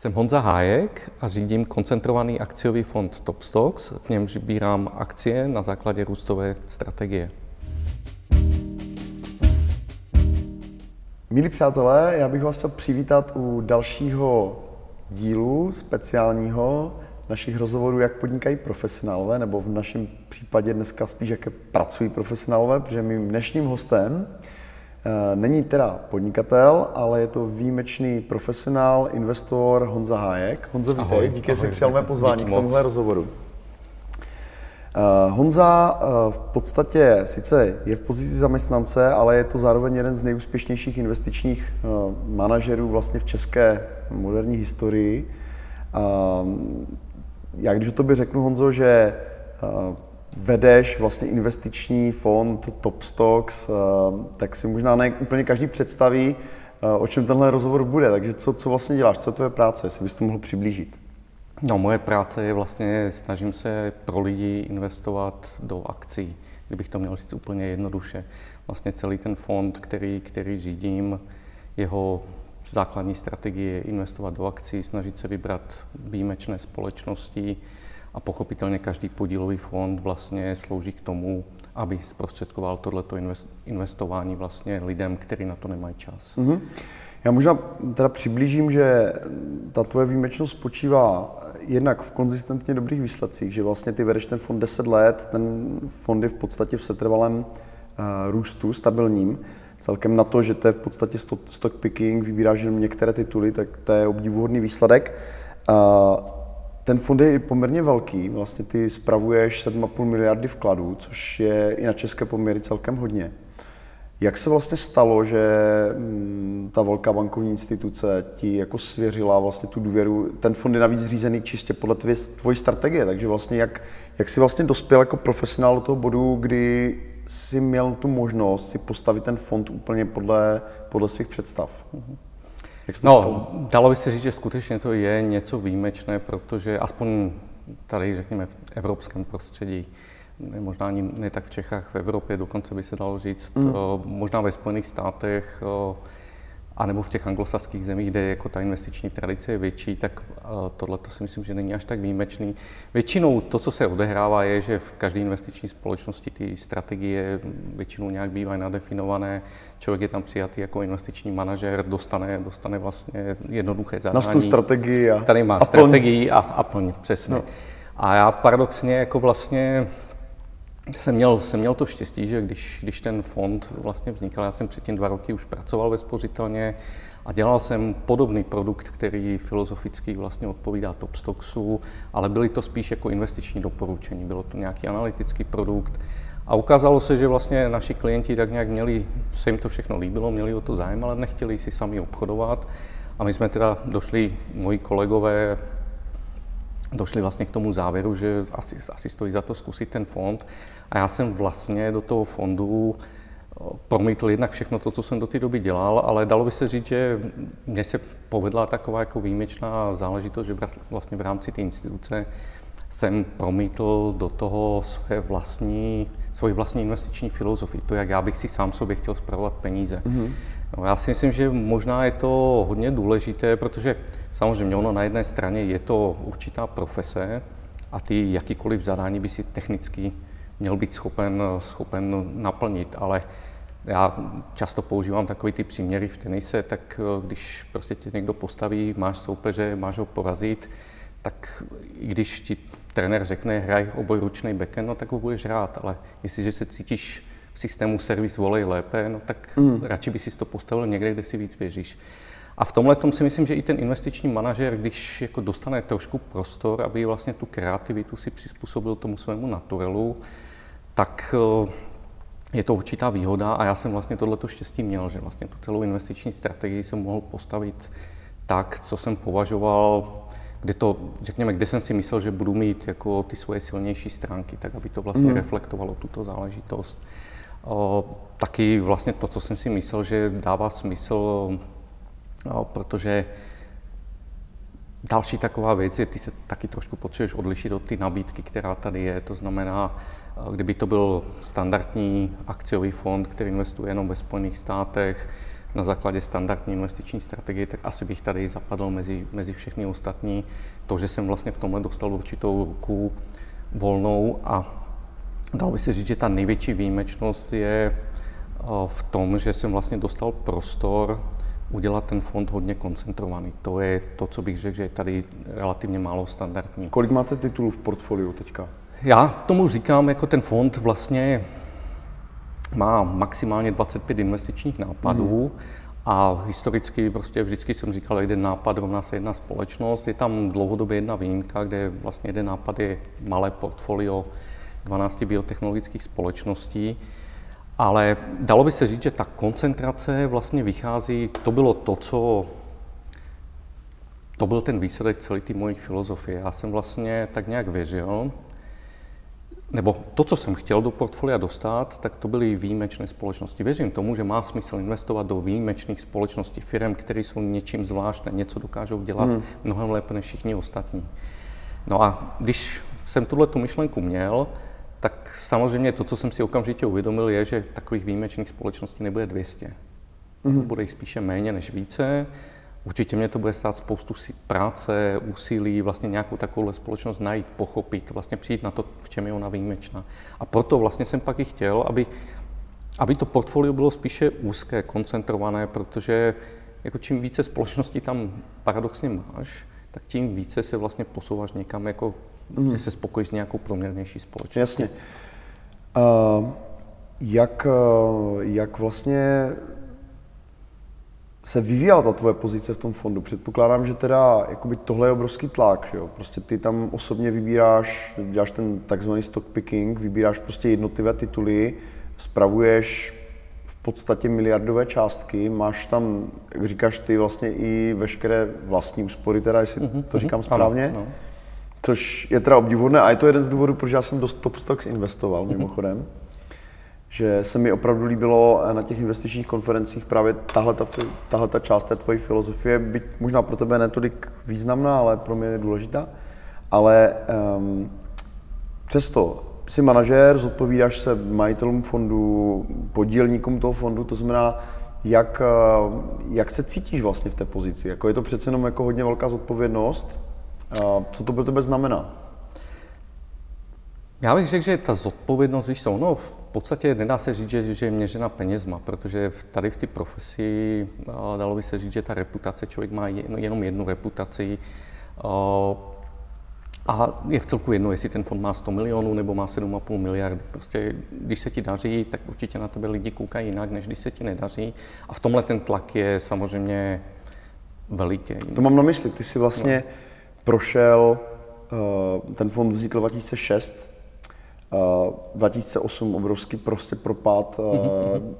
Jsem Honza Hájek a řídím koncentrovaný akciový fond Top Stocks, v němž sbírám akcie na základě růstové strategie. Milí přátelé, já bych vás chtěl přivítat u dalšího dílu speciálního našich rozhovorů, jak podnikají profesionálové, nebo v našem případě dneska spíš, jak pracují profesionálové, protože mým dnešním hostem není teda podnikatel, ale je to výjimečný profesionál, investor Honza Hájek. Honzo, vítej, ahoj, díky, že jsi přijal mé pozvání k tomuhle rozhovoru. Uh, Honza uh, v podstatě sice je v pozici zaměstnance, ale je to zároveň jeden z nejúspěšnějších investičních manažerů vlastně v české moderní historii. Já když o tobě řeknu, Honzo, že vedeš vlastně investiční fond Top Stocks, tak si možná ne úplně každý představí, o čem tenhle rozhovor bude. Takže co, co vlastně děláš, co je tvoje práce, jestli bys to mohl přiblížit? No, moje práce je vlastně, snažím se pro lidi investovat do akcí, kdybych to měl říct úplně jednoduše. Vlastně celý ten fond, který, který řídím, jeho základní strategie je investovat do akcí, snažit se vybrat výjimečné společnosti a pochopitelně každý podílový fond vlastně slouží k tomu, aby zprostředkoval tohleto investování vlastně lidem, kteří na to nemají čas. Mm-hmm. Já možná teda přiblížím, že ta tvoje výjimečnost spočívá jednak v konzistentně dobrých výsledcích, že vlastně ty vedeš ten fond 10 let, ten fond je v podstatě v setrvalém uh, růstu, stabilním. Celkem na to, že to je v podstatě stock picking, vybíráš jenom některé tituly, tak to je obdivuhodný výsledek. Uh, ten fond je poměrně velký, vlastně ty spravuješ 7,5 miliardy vkladů, což je i na české poměry celkem hodně. Jak se vlastně stalo, že mm, ta velká bankovní instituce ti jako svěřila vlastně tu důvěru? Ten fond je navíc řízený čistě podle tvoje, tvojí strategie, takže vlastně jak, jak jsi vlastně dospěl jako profesionál do toho bodu, kdy jsi měl tu možnost si postavit ten fond úplně podle, podle svých představ? Jak no, dalo by se říct, že skutečně to je něco výjimečné, protože aspoň tady, řekněme, v evropském prostředí, možná ani ne tak v Čechách, v Evropě, dokonce by se dalo říct, mm. možná ve Spojených státech, anebo v těch anglosaských zemích, kde jako ta investiční tradice je větší, tak tohle to si myslím, že není až tak výjimečný. Většinou to, co se odehrává, je, že v každé investiční společnosti ty strategie většinou nějak bývají nadefinované. Člověk je tam přijatý jako investiční manažer, dostane, dostane vlastně jednoduché zadání. Na tu strategii a Tady má a strategii a, a plň, přesně. No. A já paradoxně jako vlastně jsem měl, jsem měl to štěstí, že když, když ten fond vlastně vznikal, já jsem předtím dva roky už pracoval ve spořitelně a dělal jsem podobný produkt, který filozoficky vlastně odpovídá Top Stocksu, ale byly to spíš jako investiční doporučení, bylo to nějaký analytický produkt. A ukázalo se, že vlastně naši klienti tak nějak měli, se jim to všechno líbilo, měli o to zájem, ale nechtěli si sami obchodovat. A my jsme teda došli, moji kolegové, došli vlastně k tomu závěru, že asi, asi stojí za to zkusit ten fond. A já jsem vlastně do toho fondu eh, promítl jednak všechno to, co jsem do té doby dělal, ale dalo by se říct, že mně se povedla taková jako výjimečná záležitost, že vlastně v rámci té instituce jsem promítl do toho své vlastní, svoji vlastní investiční filozofii, to, jak já bych si sám sobě chtěl zpravovat peníze. Mm-hmm. No, já si myslím, že možná je to hodně důležité, protože samozřejmě ono na jedné straně je to určitá profese a ty jakýkoliv zadání by si technicky měl být schopen, schopen naplnit, ale já často používám takový ty příměry v tenise, tak eh, když prostě tě někdo postaví, máš soupeře, máš ho porazit, tak i když ti trenér řekne, hraj obojručný backhand, no tak ho budeš hrát, ale jestliže se cítíš v systému servis volej lépe, no tak mm. radši by si to postavil někde, kde si víc věříš. A v tomhle tom si myslím, že i ten investiční manažer, když jako dostane trošku prostor, aby vlastně tu kreativitu si přizpůsobil tomu svému naturelu, tak eh, je to určitá výhoda a já jsem vlastně tohleto štěstí měl, že vlastně tu celou investiční strategii jsem mohl postavit tak, co jsem považoval, kde to, řekněme, kde jsem si myslel, že budu mít jako ty svoje silnější stránky, tak aby to vlastně mm. reflektovalo tuto záležitost. O, taky vlastně to, co jsem si myslel, že dává smysl, o, protože další taková věc je, ty se taky trošku potřebuješ odlišit od ty nabídky, která tady je. To znamená, kdyby to byl standardní akciový fond, který investuje jenom ve Spojených státech, na základě standardní investiční strategie, tak asi bych tady zapadl mezi, mezi všechny ostatní. To, že jsem vlastně v tomhle dostal určitou ruku volnou a dalo by se říct, že ta největší výjimečnost je eh, v tom, že jsem vlastně dostal prostor udělat ten fond hodně koncentrovaný. To je to, co bych řekl, že je tady relativně málo standardní. Kolik máte titulů v portfoliu teďka? Já tomu říkám, jako ten fond vlastně má maximálně 25 investičních nápadů hmm. a historicky prostě vždycky jsem říkal, jeden nápad rovná se jedna společnost. Je tam dlouhodobě jedna výjimka, kde vlastně jeden nápad je malé portfolio 12 biotechnologických společností. Ale dalo by se říct, že ta koncentrace vlastně vychází, to bylo to, co to byl ten výsledek celé té mojí filozofie. Já jsem vlastně tak nějak věřil, nebo to, co jsem chtěl do portfolia dostat, tak to byly výjimečné společnosti. Věřím tomu, že má smysl investovat do výjimečných společností, firm, které jsou něčím zvláštné, něco dokážou dělat hmm. mnohem lépe než všichni ostatní. No a když jsem tuhle tu myšlenku měl, tak samozřejmě to, co jsem si okamžitě uvědomil, je, že takových výjimečných společností nebude 200. Mm-hmm. Bude jich spíše méně než více. Určitě mě to bude stát spoustu práce, úsilí, vlastně nějakou takovou společnost najít, pochopit, vlastně přijít na to, v čem je ona výjimečná. A proto vlastně jsem pak i chtěl, aby, aby to portfolio bylo spíše úzké, koncentrované, protože jako čím více společností tam paradoxně máš, tak tím více se vlastně posouváš někam jako mm. že se spokojíš s nějakou proměrnější společností. Jasně. Uh, jak, jak vlastně se vyvíjela ta tvoje pozice v tom fondu? Předpokládám, že teda jakoby tohle je obrovský tlak, že jo? Prostě ty tam osobně vybíráš, děláš ten takzvaný stock picking, vybíráš prostě jednotlivé tituly, spravuješ v podstatě miliardové částky, máš tam, jak říkáš ty, vlastně i veškeré vlastní úspory, teda jestli mm-hmm, to říkám správně. Ano, no. Což je teda obdivuhodné a je to jeden z důvodů, proč já jsem do Top Stocks investoval mhm. mimochodem. Že se mi opravdu líbilo na těch investičních konferencích právě tahle ta, tahle ta část té tvojí filozofie, byť možná pro tebe netolik významná, ale pro mě je důležitá. Ale um, přesto jsi manažér, zodpovídáš se majitelům fondu, podílníkům toho fondu, to znamená, jak, jak se cítíš vlastně v té pozici? Jako je to přece jenom jako hodně velká zodpovědnost, co to pro tebe znamená? Já bych řekl, že ta zodpovědnost, víš co, no v podstatě nedá se říct, že, že je měřena penězma, protože tady v té profesi dalo by se říct, že ta reputace, člověk má jenom jednu reputaci a je v celku jedno, jestli ten fond má 100 milionů nebo má 7,5 miliardy. Prostě když se ti daří, tak určitě na tebe lidi koukají jinak, než když se ti nedaří. A v tomhle ten tlak je samozřejmě veliký. To mám na mysli, ty si vlastně no prošel, eh, ten fond vznikl 2006, 2008 eh, obrovský prostě propad. Mm-hmm.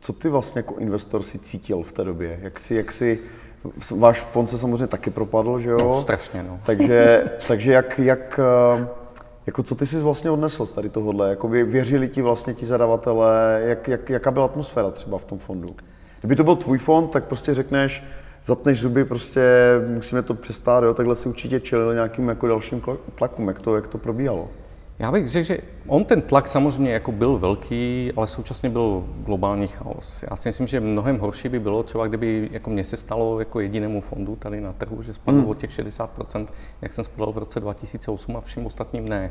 Co ty vlastně jako investor si cítil v té době? Jak si, jak si váš fond se samozřejmě taky propadl, že jo? No, strašně, no. Takže, takže jak, jak, jako co ty jsi vlastně odnesl z tady tohohle? Jakoby věřili ti vlastně ti zadavatelé? Jak, jak, jaká byla atmosféra třeba v tom fondu? Kdyby to byl tvůj fond, tak prostě řekneš, zatneš zuby, prostě musíme to přestát, jo, takhle si určitě čelil nějakým jako dalším tlakům, jak to, jak to probíhalo. Já bych řekl, že on ten tlak samozřejmě jako byl velký, ale současně byl globální chaos. Já si myslím, že mnohem horší by bylo třeba, kdyby jako mě se stalo jako jedinému fondu tady na trhu, že spadlo hmm. o těch 60%, jak jsem spadl v roce 2008 a všem ostatním ne.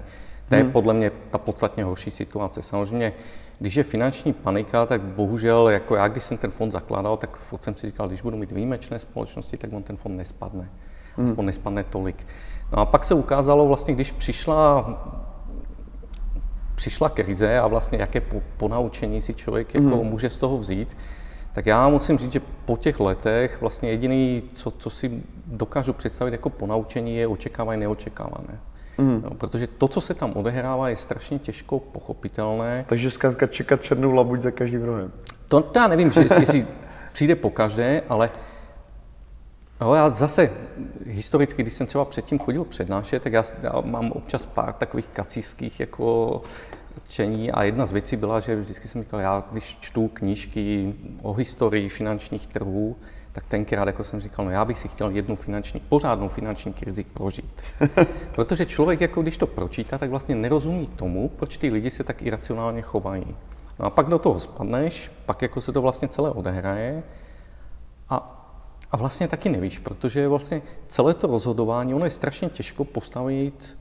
To je hmm. podle mě ta podstatně horší situace. Samozřejmě když je finanční panika, tak bohužel, jako já, když jsem ten fond zakládal, tak furt jsem si říkal, když budu mít výjimečné společnosti, tak on ten fond nespadne. Hmm. Aspoň nespadne tolik. No a pak se ukázalo vlastně, když přišla přišla krize a vlastně jaké po, ponaučení si člověk jako hmm. může z toho vzít, tak já musím říct, že po těch letech vlastně jediný, co, co si dokážu představit jako ponaučení, je očekávané neočekávané. Mm. No, protože to, co se tam odehrává, je strašně těžko pochopitelné. Takže zkrátka čekat černou labuť za každým rohem. To, to já nevím, že jestli, přijde po každé, ale No, já zase historicky, když jsem třeba předtím chodil přednášet, tak já, já mám občas pár takových kacířských jako čtení a jedna z věcí byla, že vždycky jsem říkal, já když čtu knížky o historii finančních trhů, tak tenkrát, jako jsem říkal, no já bych si chtěl jednu finanční, pořádnou finanční krizi prožít. Protože člověk, jako když to pročítá, tak vlastně nerozumí tomu, proč ty lidi se tak iracionálně chovají. No a pak do toho spadneš, pak jako se to vlastně celé odehraje A, a vlastně taky nevíš, protože vlastně celé to rozhodování, ono je strašně těžko postavit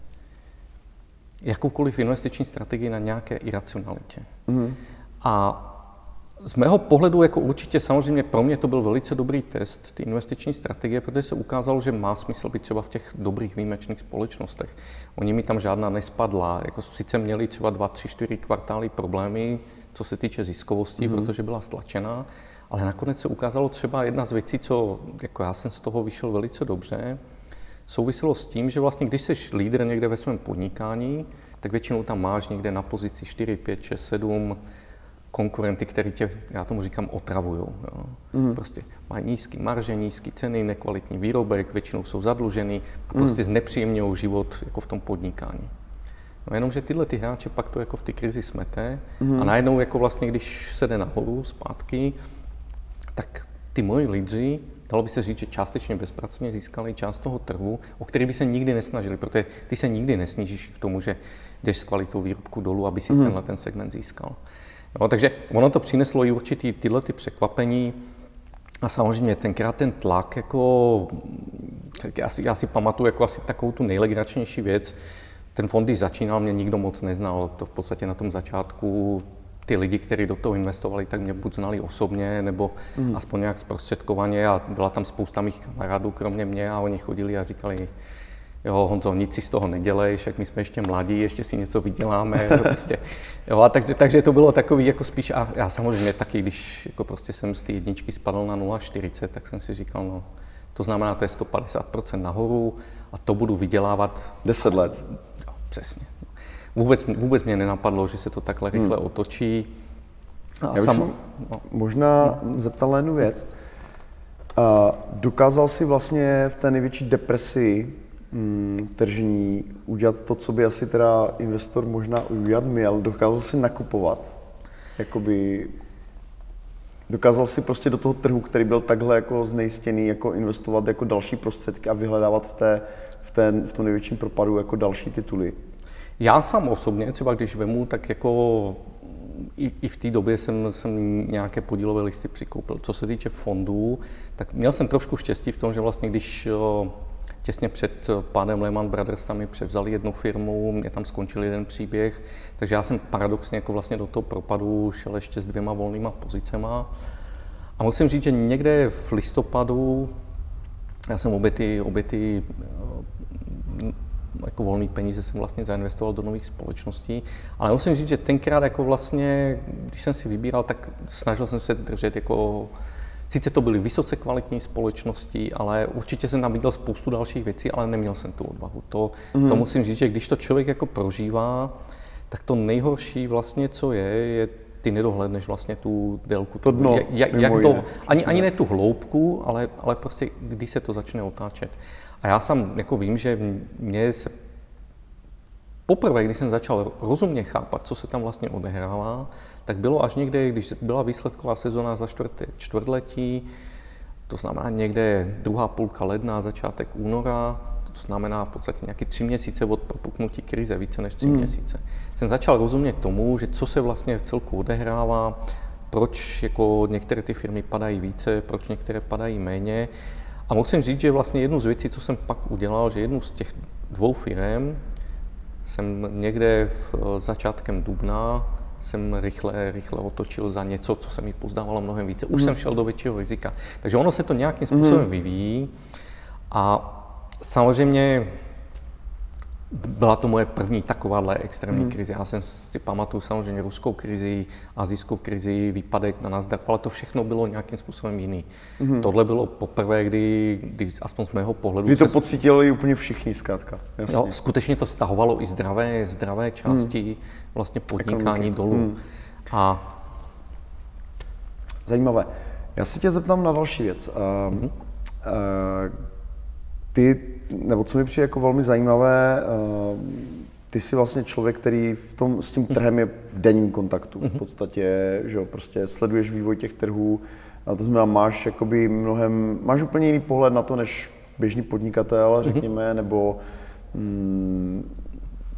jakoukoliv investiční strategii na nějaké iracionalitě. Mm. A z mého pohledu, jako určitě samozřejmě pro mě to byl velice dobrý test, ty investiční strategie, protože se ukázalo, že má smysl být třeba v těch dobrých výjimečných společnostech. Oni mi tam žádná nespadla, jako sice měli třeba dva, tři, čtyři kvartály problémy, co se týče ziskovosti, mm-hmm. protože byla stlačená, ale nakonec se ukázalo třeba jedna z věcí, co jako já jsem z toho vyšel velice dobře, souviselo s tím, že vlastně když jsi lídr někde ve svém podnikání, tak většinou tam máš někde na pozici 4, 5, 6, 7 konkurenty, který tě, já tomu říkám, otravují. Mm. Prostě mají nízký marže, nízký ceny, nekvalitní výrobek, většinou jsou zadlužený a prostě mm. znepříjemňují život jako v tom podnikání. No jenom, že tyhle ty hráče pak to jako v té krizi smete mm. a najednou jako vlastně, když se jde nahoru zpátky, tak ty moji lídři, dalo by se říct, že částečně bezpracně získali část toho trhu, o který by se nikdy nesnažili, protože ty se nikdy nesnížíš k tomu, že jdeš s kvalitou výrobku dolů, aby si mm. tenhle ten segment získal. Jo, takže ono to přineslo i určitý tyhle ty překvapení a samozřejmě tenkrát ten tlak, jako, tak já, si, já si pamatuju jako asi takovou tu nejlegračnější věc, ten fond, když začínal, mě nikdo moc neznal, to v podstatě na tom začátku ty lidi, kteří do toho investovali, tak mě buď znali osobně, nebo mm. aspoň nějak zprostředkovaně a byla tam spousta mých kamarádů, kromě mě a oni chodili a říkali, jo, Honzo, nic si z toho nedělej, jak my jsme ještě mladí, ještě si něco vyděláme, prostě, jo, a takže, takže to bylo takový jako spíš, a já samozřejmě taky, když jako prostě jsem z té jedničky spadl na 0,40, tak jsem si říkal, no, to znamená, to je 150% nahoru a to budu vydělávat. 10 let. Jo, přesně. Vůbec, vůbec mě nenapadlo, že se to takhle rychle hmm. otočí. A Já sam... no. možná hmm. zeptal na jednu věc. A dokázal si vlastně v té největší depresi mm, tržní udělat to, co by asi teda investor možná udělat měl, dokázal si nakupovat, jakoby dokázal si prostě do toho trhu, který byl takhle jako znejistěný, jako investovat jako další prostředky a vyhledávat v, té, v, té, v tom největším propadu jako další tituly. Já sám osobně, třeba když vemu, tak jako i, i v té době jsem, jsem nějaké podílové listy přikoupil. Co se týče fondů, tak měl jsem trošku štěstí v tom, že vlastně když těsně před pádem Lehman Brothers tam mi převzali jednu firmu, mě tam skončil jeden příběh, takže já jsem paradoxně jako vlastně do toho propadu šel ještě s dvěma volnýma pozicema. A musím říct, že někde v listopadu já jsem obě ty, obě ty jako volný peníze jsem vlastně zainvestoval do nových společností. Ale musím říct, že tenkrát jako vlastně, když jsem si vybíral, tak snažil jsem se držet jako Sice to byly vysoce kvalitní společnosti, ale určitě jsem tam viděl spoustu dalších věcí, ale neměl jsem tu odvahu. To, mm. to musím říct, že když to člověk jako prožívá, tak to nejhorší vlastně, co je, je ty nedohledneš vlastně tu délku. To dno, jak, jak to, ani, ani ne tu hloubku, ale, ale prostě kdy se to začne otáčet. A já sám jako vím, že mě se poprvé, když jsem začal rozumně chápat, co se tam vlastně odehrává, tak bylo až někde, když byla výsledková sezóna za čtvrté čtvrtletí, to znamená někde druhá půlka ledna, začátek února, to znamená v podstatě nějaké tři měsíce od propuknutí krize, více než tři mm. měsíce. Jsem začal rozumět tomu, že co se vlastně v celku odehrává, proč jako některé ty firmy padají více, proč některé padají méně. A musím říct, že vlastně jednu z věcí, co jsem pak udělal, že jednu z těch dvou firm jsem někde v začátkem dubna jsem rychle, rychle otočil za něco, co se mi pozdávalo mnohem více. Už mm. jsem šel do většího rizika. Takže ono se to nějakým způsobem mm. vyvíjí. A samozřejmě byla to moje první takováhle extrémní mm. krize. Já jsem si pamatuju samozřejmě ruskou krizi, azijskou krizi, výpadek na Nasdaq, ale to všechno bylo nějakým způsobem jiný. Mm. Tohle bylo poprvé, kdy, kdy aspoň z mého pohledu... Kdy to se... pocítili úplně všichni zkrátka. Jo, skutečně to stahovalo i zdravé, zdravé části mm. vlastně podnikání Ekonomiky. dolů. Mm. A... Zajímavé. Já se tě zeptám na další věc. Uh, mm. uh, ty, nebo co mi přijde jako velmi zajímavé, uh, ty jsi vlastně člověk, který v tom, s tím mhm. trhem je v denním kontaktu. V mhm. podstatě, že jo, prostě sleduješ vývoj těch trhů, a to znamená, máš jakoby mnohem, máš úplně jiný pohled na to, než běžný podnikatel, mhm. řekněme, nebo mm,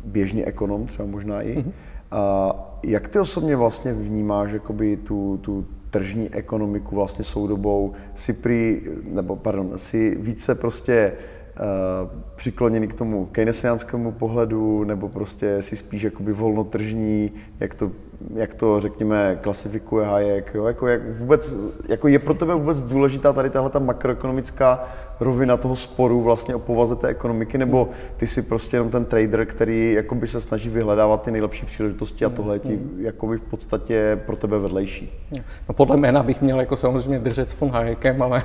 běžný ekonom třeba možná i. A jak ty osobně vlastně vnímáš jakoby tu, tu tržní ekonomiku vlastně soudobou, si prý, nebo pardon, si více prostě uh, přikloněný k tomu keynesiánskému pohledu, nebo prostě si spíš jakoby volnotržní, jak to jak to, řekněme, klasifikuje Hayek, jo? Jako, jak vůbec, jako je pro tebe vůbec důležitá tady tahle ta makroekonomická rovina toho sporu vlastně o povaze té ekonomiky, nebo ty si prostě jenom ten trader, který jakoby se snaží vyhledávat ty nejlepší příležitosti a tohle je ti jakoby v podstatě pro tebe vedlejší? No podle jména bych měl jako samozřejmě držet s von Hayekem, ale,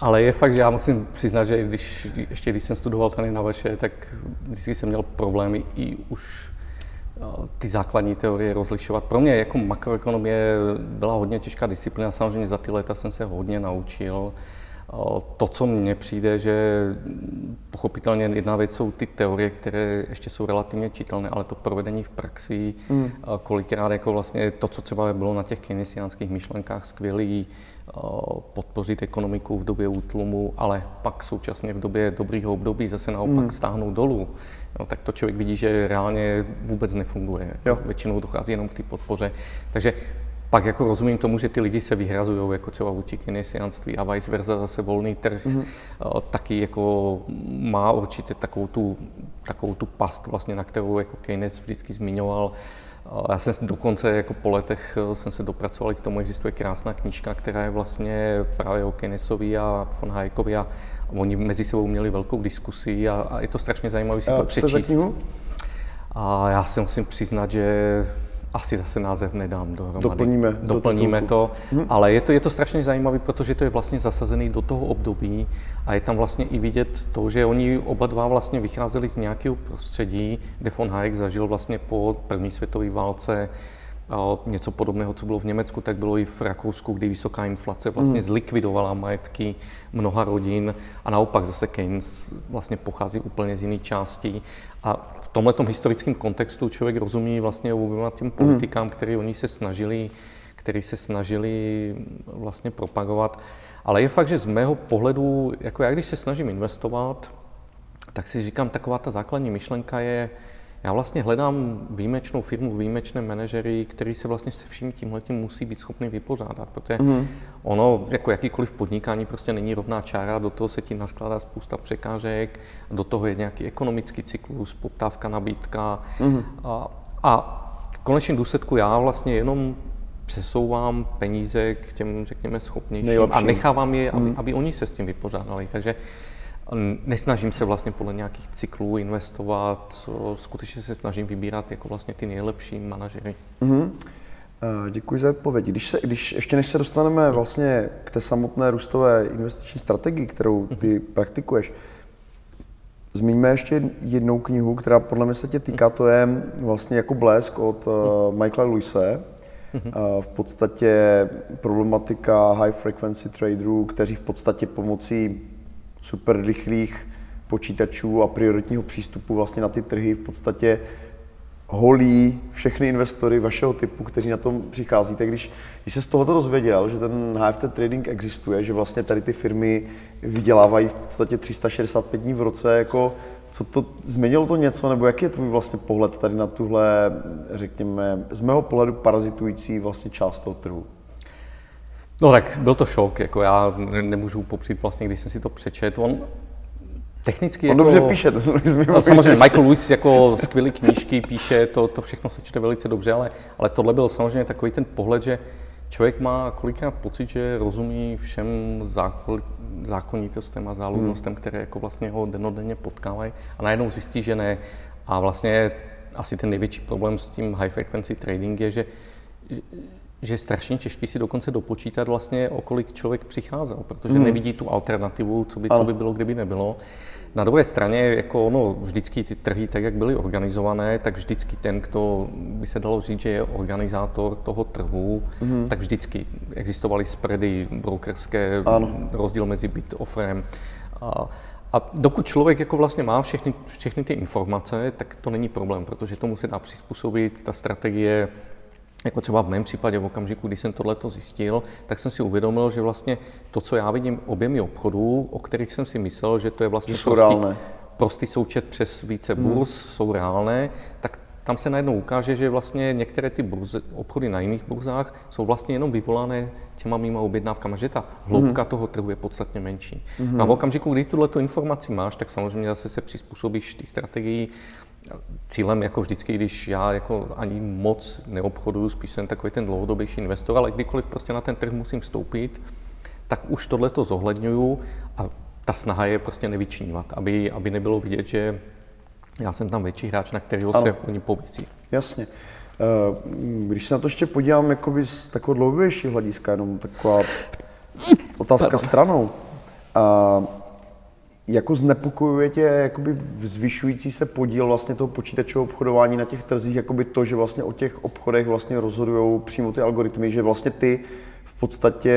ale je fakt, že já musím přiznat, že když, ještě když jsem studoval tady na Veše, tak vždycky jsem měl problémy i už ty základní teorie rozlišovat. Pro mě jako makroekonomie byla hodně těžká disciplína, samozřejmě za ty léta jsem se hodně naučil. To, co mně přijde, že pochopitelně jedna věc jsou ty teorie, které ještě jsou relativně čitelné, ale to provedení v praxi, mm. kolikrát jako vlastně to, co třeba bylo na těch keynesiánských myšlenkách skvělý, podpořit ekonomiku v době útlumu, ale pak současně v době dobrýho období zase naopak mm. stáhnout dolů no, tak to člověk vidí, že reálně vůbec nefunguje. Jo. Většinou dochází jenom k té podpoře. Takže pak jako rozumím tomu, že ty lidi se vyhrazují, jako třeba vůči keynesianství a vice versa, zase volný trh mm-hmm. taky jako má určitě takovou tu, takovou tu past, vlastně, na kterou jako Keynes vždycky zmiňoval. Já jsem dokonce jako po letech eh, jsem se dopracoval k tomu, existuje krásná knížka, která je vlastně právě o Keynesovi a von Hayekovi a oni mezi sebou měli velkou diskusi a, a je to strašně zajímavé si to přečíst. A já si musím přiznat, že asi zase název nedám dohromady. Doplníme, Doplníme do to, hm. ale je to, je to strašně zajímavé, protože to je vlastně zasazený do toho období a je tam vlastně i vidět to, že oni oba dva vlastně vycházeli z nějakého prostředí, kde von Hayek zažil vlastně po první světové válce něco podobného, co bylo v Německu, tak bylo i v Rakousku, kdy vysoká inflace vlastně mm. zlikvidovala majetky mnoha rodin a naopak zase Keynes vlastně pochází úplně z jiné části a tomhle historickém kontextu člověk rozumí vlastně oběma těm politikám, mm. který oni se snažili, který se snažili vlastně propagovat. Ale je fakt, že z mého pohledu, jako já když se snažím investovat, tak si říkám, taková ta základní myšlenka je, já vlastně hledám výjimečnou firmu, výjimečné manažery, který se vlastně se vším tímhletím musí být schopný vypořádat, protože mm. ono, jako jakýkoliv podnikání, prostě není rovná čára, do toho se ti naskládá spousta překážek, do toho je nějaký ekonomický cyklus, poptávka, nabídka mm. a, a v konečném důsledku já vlastně jenom přesouvám peníze k těm, řekněme, schopnějším Nejlepším. a nechávám je, aby, mm. aby oni se s tím vypořádali. Takže Nesnažím se vlastně podle nějakých cyklů investovat, skutečně se snažím vybírat jako vlastně ty nejlepší manažery. Mm-hmm. Děkuji za odpověď. Když, se, když ještě než se dostaneme vlastně k té samotné růstové investiční strategii, kterou ty mm-hmm. praktikuješ, Zmíníme ještě jednou knihu, která podle mě se tě týká, to je vlastně jako blesk od uh, Michaela Luise. Uh, v podstatě problematika high frequency traderů, kteří v podstatě pomocí super rychlých počítačů a prioritního přístupu vlastně na ty trhy v podstatě holí všechny investory vašeho typu, kteří na tom přicházíte. Když, když se z tohoto dozvěděl, že ten HFT trading existuje, že vlastně tady ty firmy vydělávají v podstatě 365 dní v roce, jako co to, změnilo to něco, nebo jaký je tvůj vlastně pohled tady na tuhle, řekněme, z mého pohledu parazitující vlastně část toho trhu? No tak byl to šok, jako já nemůžu popřít vlastně, když jsem si to přečet. On technicky On jako, dobře píše. no, samozřejmě Michael Lewis jako skvělý knížky píše, to, to všechno se čte velice dobře, ale, ale tohle byl samozřejmě takový ten pohled, že člověk má kolikrát pocit, že rozumí všem zákon, zákonitostem a záludnostem, hmm. které jako vlastně ho denodenně potkávají a najednou zjistí, že ne. A vlastně asi ten největší problém s tím high frequency trading je, že že je strašně těžké si dokonce dopočítat vlastně, o kolik člověk přicházel, protože hmm. nevidí tu alternativu, co by, co by bylo, kdyby nebylo. Na druhé straně, jako ono, vždycky ty trhy, tak jak byly organizované, tak vždycky ten, kdo by se dalo říct, že je organizátor toho trhu, hmm. tak vždycky existovaly spready brokerské, ano. rozdíl mezi bit offerem. A, a dokud člověk jako vlastně má všechny, všechny ty informace, tak to není problém, protože tomu se dá přizpůsobit, ta strategie jako třeba v mém případě v okamžiku, kdy jsem tohleto zjistil, tak jsem si uvědomil, že vlastně to, co já vidím objemy obchodů, o kterých jsem si myslel, že to je vlastně prostý, prostý součet přes více burz, hmm. jsou reálné, tak tam se najednou ukáže, že vlastně některé ty burze, obchody na jiných burzách jsou vlastně jenom vyvolané těma mýma objednávkama, že ta hloubka mm. toho trhu je podstatně menší. Mm. No a v okamžiku, kdy tuto informaci máš, tak samozřejmě zase se přizpůsobíš té strategii cílem jako vždycky, když já jako ani moc neobchoduju, spíš jsem takový ten dlouhodobější investor, ale kdykoliv prostě na ten trh musím vstoupit, tak už tohle to zohledňuju a ta snaha je prostě nevyčnívat, aby, aby nebylo vidět, že já jsem tam větší hráč, na kterého ano. se oni povící. Jasně. Eh, když se na to ještě podívám jakoby z takového dlouhodobějšího hlediska, jenom taková otázka stranou. A jako znepokojuje tě jakoby zvyšující se podíl vlastně toho počítačového obchodování na těch trzích, jakoby to, že vlastně o těch obchodech vlastně rozhodují přímo ty algoritmy, že vlastně ty v podstatě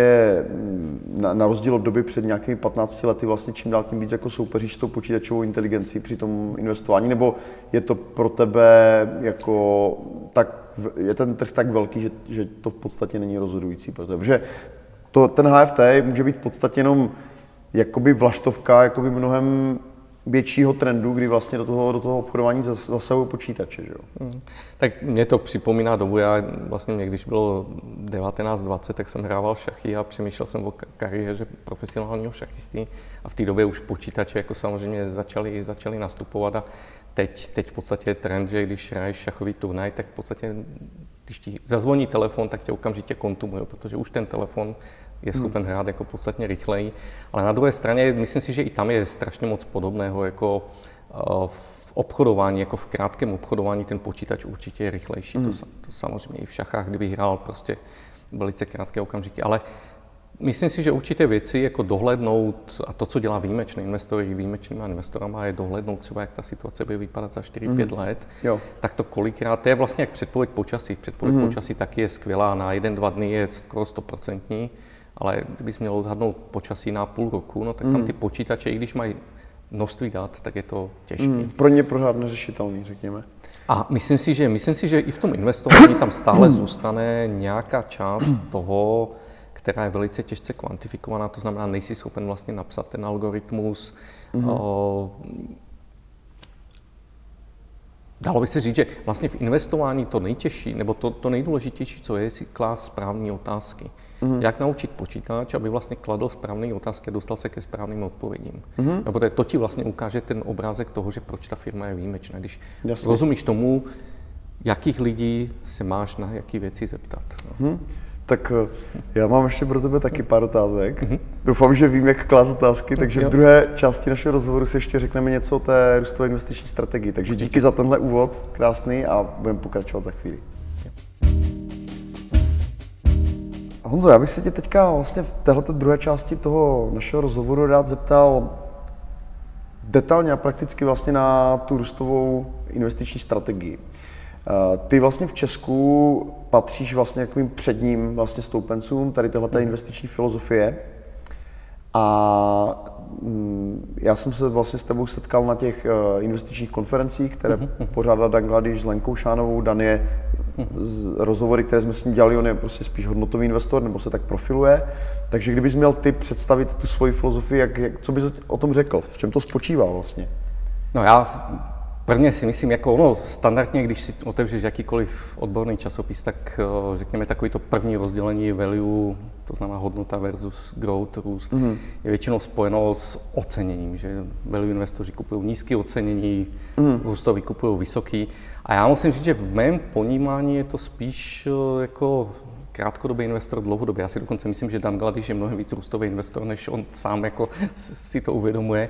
mm, na, na rozdíl od doby před nějakými 15 lety vlastně čím dál tím víc jako soupeříš s tou počítačovou inteligencí při tom investování, nebo je to pro tebe jako tak, je ten trh tak velký, že, že to v podstatě není rozhodující pro tebe, protože to, ten HFT může být v podstatě jenom jakoby vlaštovka jakoby mnohem většího trendu, kdy vlastně do toho, do toho obchodování zasahují počítače. Že jo? Hmm. Tak mě to připomíná dobu, já vlastně mě, když bylo 19-20, tak jsem hrával šachy a přemýšlel jsem o kariéře profesionálního šachisty a v té době už počítače jako samozřejmě začaly, začaly nastupovat a teď, teď v podstatě je trend, že když hraješ šachový turnaj, tak v podstatě když ti zazvoní telefon, tak tě okamžitě kontumuje, protože už ten telefon je schopen hrát jako podstatně rychleji. Ale na druhé straně, myslím si, že i tam je strašně moc podobného jako eh, v obchodování, jako v krátkém obchodování ten počítač určitě je rychlejší. Hmm. To, to samozřejmě i v šachách, kdyby hrál prostě velice krátké okamžiky. Ale myslím si, že určité věci jako dohlednout, a to, co dělá výjimečný investor i výjimečnými investorama, je dohlednout třeba, jak ta situace bude vypadat za 4-5 mm. let, jo. tak to kolikrát, to je vlastně jak předpověď počasí. Předpověď mm. počasí taky je skvělá, na jeden, dva dny je skoro stoprocentní ale kdybys měl odhadnout počasí na půl roku, no tak mm. tam ty počítače, i když mají množství dat, tak je to těžké. Mm, pro ně pořád neřešitelný, řekněme. A myslím si, že, myslím si, že i v tom investování tam stále zůstane nějaká část toho, která je velice těžce kvantifikovaná, to znamená, nejsi schopen vlastně napsat ten algoritmus. Mm. O, dalo by se říct, že vlastně v investování to nejtěžší, nebo to, to nejdůležitější, co je, je si klást správné otázky. Mm-hmm. Jak naučit počítač, aby vlastně kladl správné otázky a dostal se ke správným odpovědím. Mm-hmm. Nebo to ti vlastně ukáže ten obrázek toho, že proč ta firma je výjimečná. Když Jasně. rozumíš tomu, jakých lidí se máš na jaký věci zeptat. No. Mm-hmm. Tak eh, já mám ještě pro tebe taky pár otázek. Mm-hmm. Doufám, že vím, jak klást otázky, takže v druhé části našeho rozhovoru si ještě řekneme něco o té růstové investiční strategii. Takže díky za tenhle úvod, krásný a budeme pokračovat za chvíli. Honzo, já bych se tě teďka vlastně v této druhé části toho našeho rozhovoru rád zeptal detailně a prakticky vlastně na tu růstovou investiční strategii. Eh, ty vlastně v Česku patříš vlastně takovým předním vlastně stoupencům tady téhle mhm. investiční filozofie. A mm, já jsem se vlastně s tebou setkal na těch eh, investičních konferencích, které mhm, mhm. pořádá Dan Gladiš s Lenkou Šánovou. Dan je z rozhovory, které jsme s ním dělali, on je prostě spíš hodnotový investor, nebo se tak profiluje. Takže kdybys měl ty představit tu svoji filozofii, jak, jak, co bys o tom řekl? V čem to spočívá vlastně? No já Prvně si myslím, jako ono standardně, když si otevřeš jakýkoliv odborný časopis, tak eh, řekněme takový to první rozdělení value, to znamená hodnota versus growth, růst, mm-hmm. je většinou spojeno s oceněním, že value investoři kupují nízké ocenění, mm-hmm. růstoví kupují vysoký. A já musím říct, že v mém ponímání je to spíš eh, jako krátkodobý investor, dlouhodobý. Já si dokonce myslím, že Dan Gladiš je mnohem víc růstový investor, než on sám jako si to uvědomuje.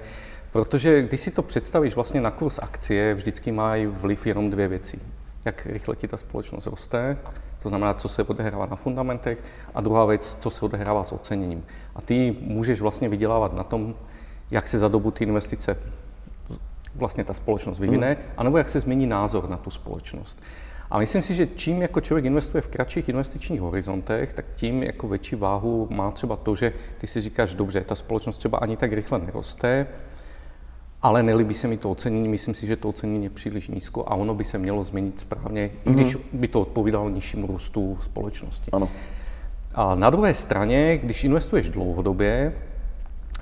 Protože když si to představíš vlastně na kurz akcie, vždycky mají vliv jenom dvě věci. Jak rychle ti ta společnost roste, to znamená, co se odehrává na fundamentech, a druhá věc, co se odehrává s oceněním. A ty můžeš vlastně vydělávat na tom, jak se za dobu ty investice vlastně ta společnost vyvine, mm. anebo jak se změní názor na tu společnost. A myslím si, že čím jako člověk investuje v kratších investičních horizontech, tak tím jako větší váhu má třeba to, že ty si říkáš, dobře, ta společnost třeba ani tak rychle neroste, ale nelíbí se mi to ocenění, myslím si, že to ocenění je příliš nízko a ono by se mělo změnit správně, mm-hmm. i když by to odpovídalo nižšímu růstu společnosti. Ano. A na druhé straně, když investuješ dlouhodobě,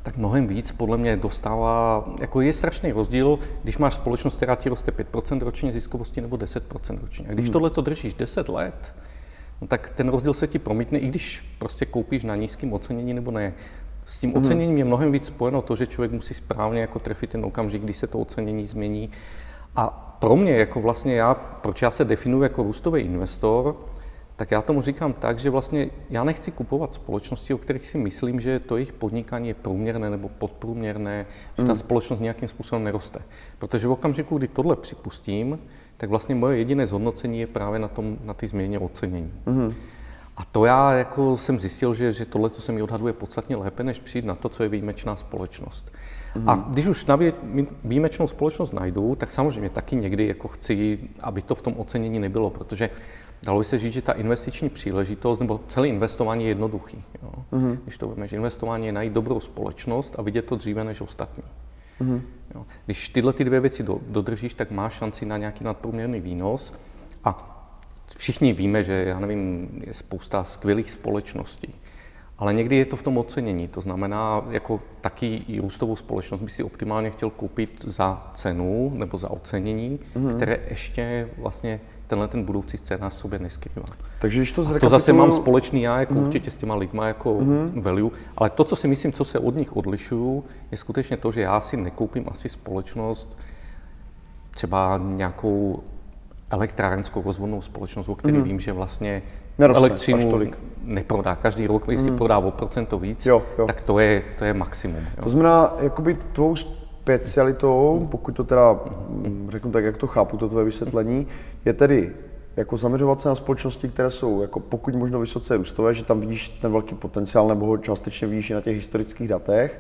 tak mnohem víc podle mě dostává, jako je strašný rozdíl, když máš společnost, která ti roste 5% ročně ziskovosti nebo 10% ročně. A když hmm. tohle to držíš 10 let, no tak ten rozdíl se ti promítne, i když prostě koupíš na nízkém ocenění nebo ne. S tím hmm. oceněním je mnohem víc spojeno to, že člověk musí správně jako trefit ten okamžik, kdy se to ocenění změní. A pro mě, jako vlastně já, proč já se definuji jako růstový investor, tak já tomu říkám tak, že vlastně já nechci kupovat společnosti, o kterých si myslím, že to jejich podnikání je průměrné nebo podprůměrné, že ta mm. společnost nějakým způsobem neroste. Protože v okamžiku, kdy tohle připustím, tak vlastně moje jediné zhodnocení je právě na, tom, na ty změně ocenění. Mm. A to já jako jsem zjistil, že, že tohle se mi odhaduje podstatně lépe, než přijít na to, co je výjimečná společnost. Mm. A když už na výjimečnou společnost najdu, tak samozřejmě taky někdy jako chci, aby to v tom ocenění nebylo, protože Dalo by se říct, že ta investiční příležitost nebo celé investování je jednoduchý. Jo? Mm-hmm. Když to že investování je najít dobrou společnost a vidět to dříve než ostatní. Mm-hmm. Jo? Když tyhle ty dvě věci do, dodržíš, tak máš šanci na nějaký nadprůměrný výnos. A všichni víme, že já nevím, je spousta skvělých společností. Ale někdy je to v tom ocenění. To znamená, jako taky i růstovou společnost by si optimálně chtěl koupit za cenu nebo za ocenění, mm-hmm. které ještě vlastně tenhle ten budoucí scénář sobě neskrývá. Takže když to To zase mám společný já jako mm-hmm. určitě s těma lidma jako mm-hmm. value, ale to, co si myslím, co se od nich odlišuju, je skutečně to, že já si nekoupím asi společnost, třeba nějakou elektrárenskou rozvodnou společnost, o které mm-hmm. vím, že vlastně Neroste, elektřinu neprodá. Každý rok, když mm-hmm. si prodá o procento víc, jo, jo. tak to je, to je maximum. Jo. To znamená, jakoby tvou specialitou, pokud to teda řeknu tak, jak to chápu, to tvoje vysvětlení, je tedy jako zaměřovat se na společnosti, které jsou jako pokud možno vysoce růstové, že tam vidíš ten velký potenciál nebo ho částečně vidíš i na těch historických datech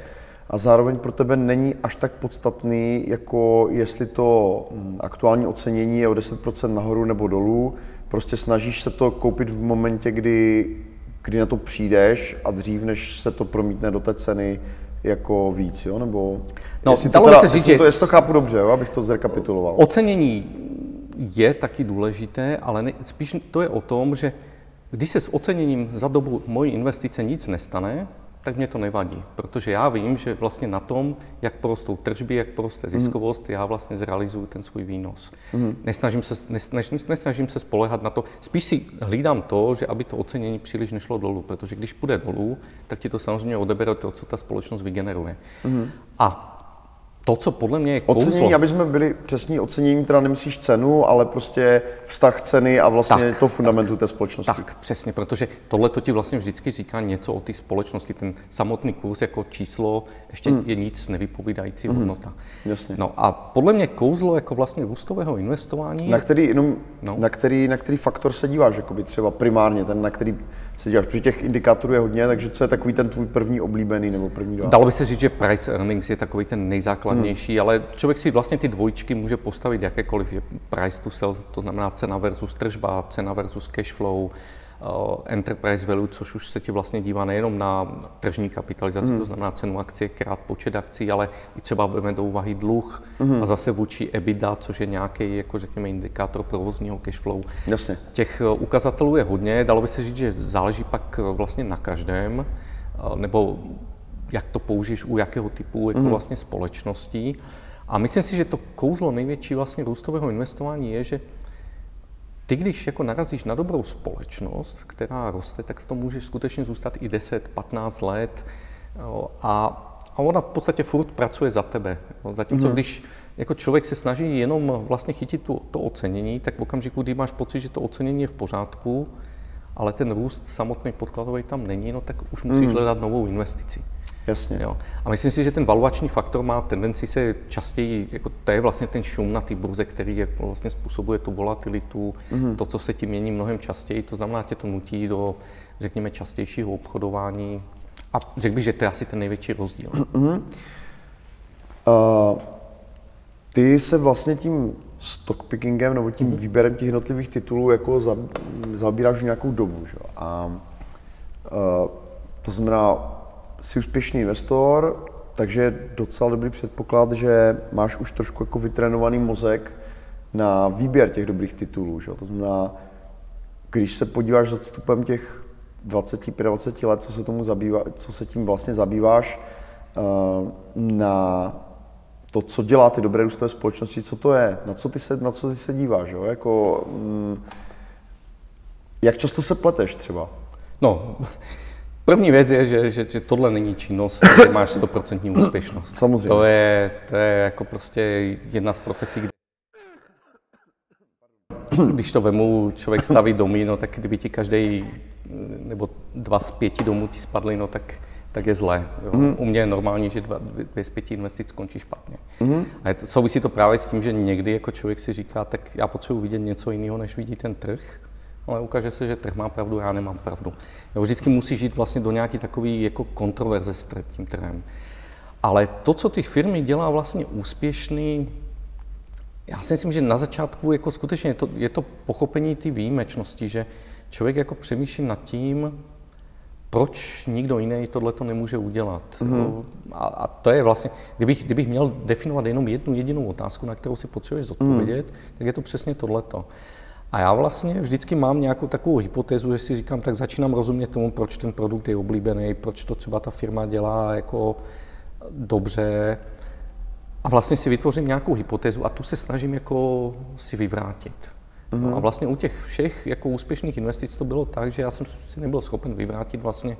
a zároveň pro tebe není až tak podstatný, jako jestli to mm, aktuální ocenění je o 10% nahoru nebo dolů, prostě snažíš se to koupit v momentě, kdy, kdy na to přijdeš a dřív, než se to promítne do té ceny, jako víc, jo? Nebo no, jestli to, teda, se říct, jestli to, jestli to chápu dobře, jo? abych to zrekapituloval. Ocenění je taky důležité, ale ne, spíš to je o tom, že když se s oceněním za dobu mojí investice nic nestane, tak mě to nevadí, protože já vím, že vlastně na tom, jak porostou tržby, jak poroste mhm. ziskovost, mm. já vlastně zrealizuju ten svůj výnos. Mm. Nesnažím, se, nesnažím, nesnažím se spolehat na to, spíš si hlídám to, že aby to ocenění příliš nešlo dolů, protože když půjde dolů, tak ti to samozřejmě odebere to, co ta společnost vygeneruje. Mm. A to, co podle mě je kouzlo... Ocenění, aby jsme byli přesní, ocenění teda nemyslíš cenu, ale prostě vztah ceny a vlastně tak, to fundamentu tak, té společnosti. Tak, přesně, protože tohle to ti vlastně vždycky říká něco o té společnosti. Ten samotný kurz jako číslo ještě hmm. je nic nevypovídající hmm. hodnota. Jasně. No a podle mě kouzlo jako vlastně růstového investování... Na který, jenom, no. na který, na který faktor se díváš, jakoby třeba primárně, ten, na který se díváš, protože těch indikátorů je hodně, takže co je takový ten tvůj první oblíbený nebo první dva? Dalo by se říct, že price earnings je takový ten nejzákladnější, hmm. ale člověk si vlastně ty dvojčky může postavit jakékoliv. Je price to sell, to znamená cena versus tržba, cena versus cash flow, enterprise value, což už se ti vlastně dívá nejenom na tržní kapitalizaci, mm. to znamená cenu akcie krát počet akcí, ale i třeba budeme do úvahy dluh mm. a zase vůči EBITDA, což je nějaký, jako řekněme, indikátor provozního cash flow. Jasně. Těch eh, ukazatelů je hodně, dalo by se říct, že záleží pak eh, vlastně na každém, nebo jak to použiješ u jakého typu jako mm. vlastně společností. A myslím si, že to kouzlo největší vlastně růstového investování je, že ty, když jako narazíš na dobrou společnost, která roste, tak v tom můžeš skutečně zůstat i 10-15 let a, a ona v podstatě furt pracuje za tebe. Zatímco mm. když jako člověk se snaží jenom vlastně chytit tu, to ocenění, tak v okamžiku, kdy máš pocit, že to ocenění je v pořádku, ale ten růst samotný podkladový tam není, no tak už musíš mm. hledat novou investici. Jasně. Jo. A myslím si, že ten valuační faktor má tendenci se častěji, jako to je vlastně ten šum na té burze, který je, vlastně způsobuje tu volatilitu, mm-hmm. to, co se tím mění mnohem častěji, to znamená, tě to nutí do, řekněme, častějšího obchodování. A řekl bych, že to je asi ten největší rozdíl. Mm-hmm. Uh, ty se vlastně tím stockpickingem nebo tím mm-hmm. výběrem těch jednotlivých titulů jako zabíráš nějakou dobu. Že? A uh, to znamená, jsi úspěšný investor, takže je docela dobrý předpoklad, že máš už trošku jako vytrénovaný mozek na výběr těch dobrých titulů. Že? To znamená, když se podíváš s odstupem těch 20-25 let, co se, tomu zabývá, co se tím vlastně zabýváš, na to, co dělá ty dobré růstové společnosti, co to je, na co ty se, na co ty se díváš, jo? Jako, mm, jak často se pleteš třeba? No, první věc je, že, že, že tohle není činnost, kde máš 100% úspěšnost. Samozřejmě. To je, to je jako prostě jedna z profesí, kde když to vemu, člověk staví domy, no tak kdyby ti každý nebo dva z pěti domů ti spadly, no tak, tak je zlé. Jo. Mm. U mě je normální, že dva, dvě z pěti investic skončí špatně. Mm. A je to, souvisí to právě s tím, že někdy jako člověk si říká, tak já potřebuji vidět něco jiného, než vidí ten trh, ale ukáže se, že trh má pravdu, já nemám pravdu. Jo, vždycky musí žít vlastně do nějaký takový jako kontroverze s tím trhem. Ale to, co ty firmy dělá vlastně úspěšný, já si myslím, že na začátku jako skutečně je to, je to pochopení ty výjimečnosti, že člověk jako přemýšlí nad tím, proč nikdo jiný tohle to nemůže udělat. Mm-hmm. A, a to je vlastně, kdybych, kdybych měl definovat jenom jednu jedinou otázku, na kterou si potřebuješ zodpovědět, mm. tak je to přesně tohleto. A já vlastně vždycky mám nějakou takovou hypotézu, že si říkám, tak začínám rozumět tomu, proč ten produkt je oblíbený, proč to třeba ta firma dělá jako dobře. A vlastně si vytvořím nějakou hypotézu a tu se snažím jako si vyvrátit. Mm-hmm. No a vlastně u těch všech jako úspěšných investic to bylo tak, že já jsem si nebyl schopen vyvrátit vlastně,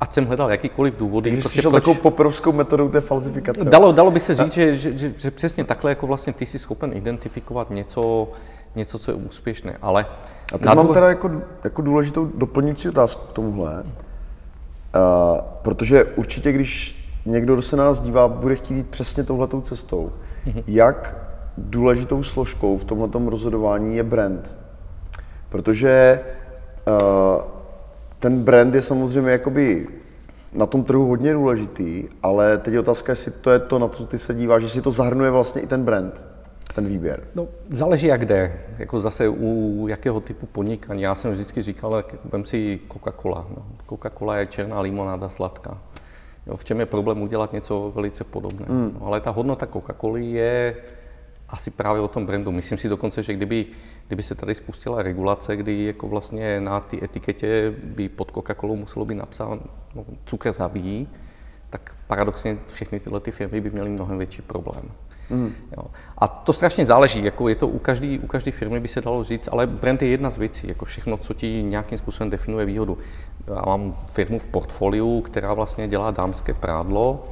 ať jsem hledal jakýkoliv důvody. Takže jsi proč... takovou poprovskou metodou té falzifikace. Dalo, dalo by se říct, že, že, že, že, přesně takhle jako vlastně ty jsi schopen identifikovat něco, něco, co je úspěšné, ale... A teď mám teda jako, jako důležitou doplňující otázku k tomuhle, uh, protože určitě, když někdo, kdo se na nás dívá, bude chtít jít přesně touhletou cestou, mm-hmm. jak důležitou složkou v tomto rozhodování je brand. Protože uh, ten brand je samozřejmě jakoby na tom trhu hodně důležitý, ale teď je otázka, jestli to je to, na co ty se díváš, že si to zahrnuje vlastně i ten brand, ten výběr. No, záleží jak jde, jako zase u jakého typu podnikání. Já jsem vždycky říkal, vem si Coca-Cola. No. Coca-Cola je černá limonáda sladká. Jo, v čem je problém udělat něco velice podobné. Mm. No, ale ta hodnota Coca-Coly je asi právě o tom brandu. Myslím si dokonce, že kdyby, kdyby se tady spustila regulace, kdy jako vlastně na té etiketě by pod Coca-Colou muselo být napsáno no, cukr zabíjí, tak paradoxně všechny tyhle ty firmy by měly mnohem větší problém. Mm. Jo. A to strašně záleží, jako je to u každé u každý firmy by se dalo říct, ale brand je jedna z věcí, jako všechno, co ti nějakým způsobem definuje výhodu. Já mám firmu v portfoliu, která vlastně dělá dámské prádlo,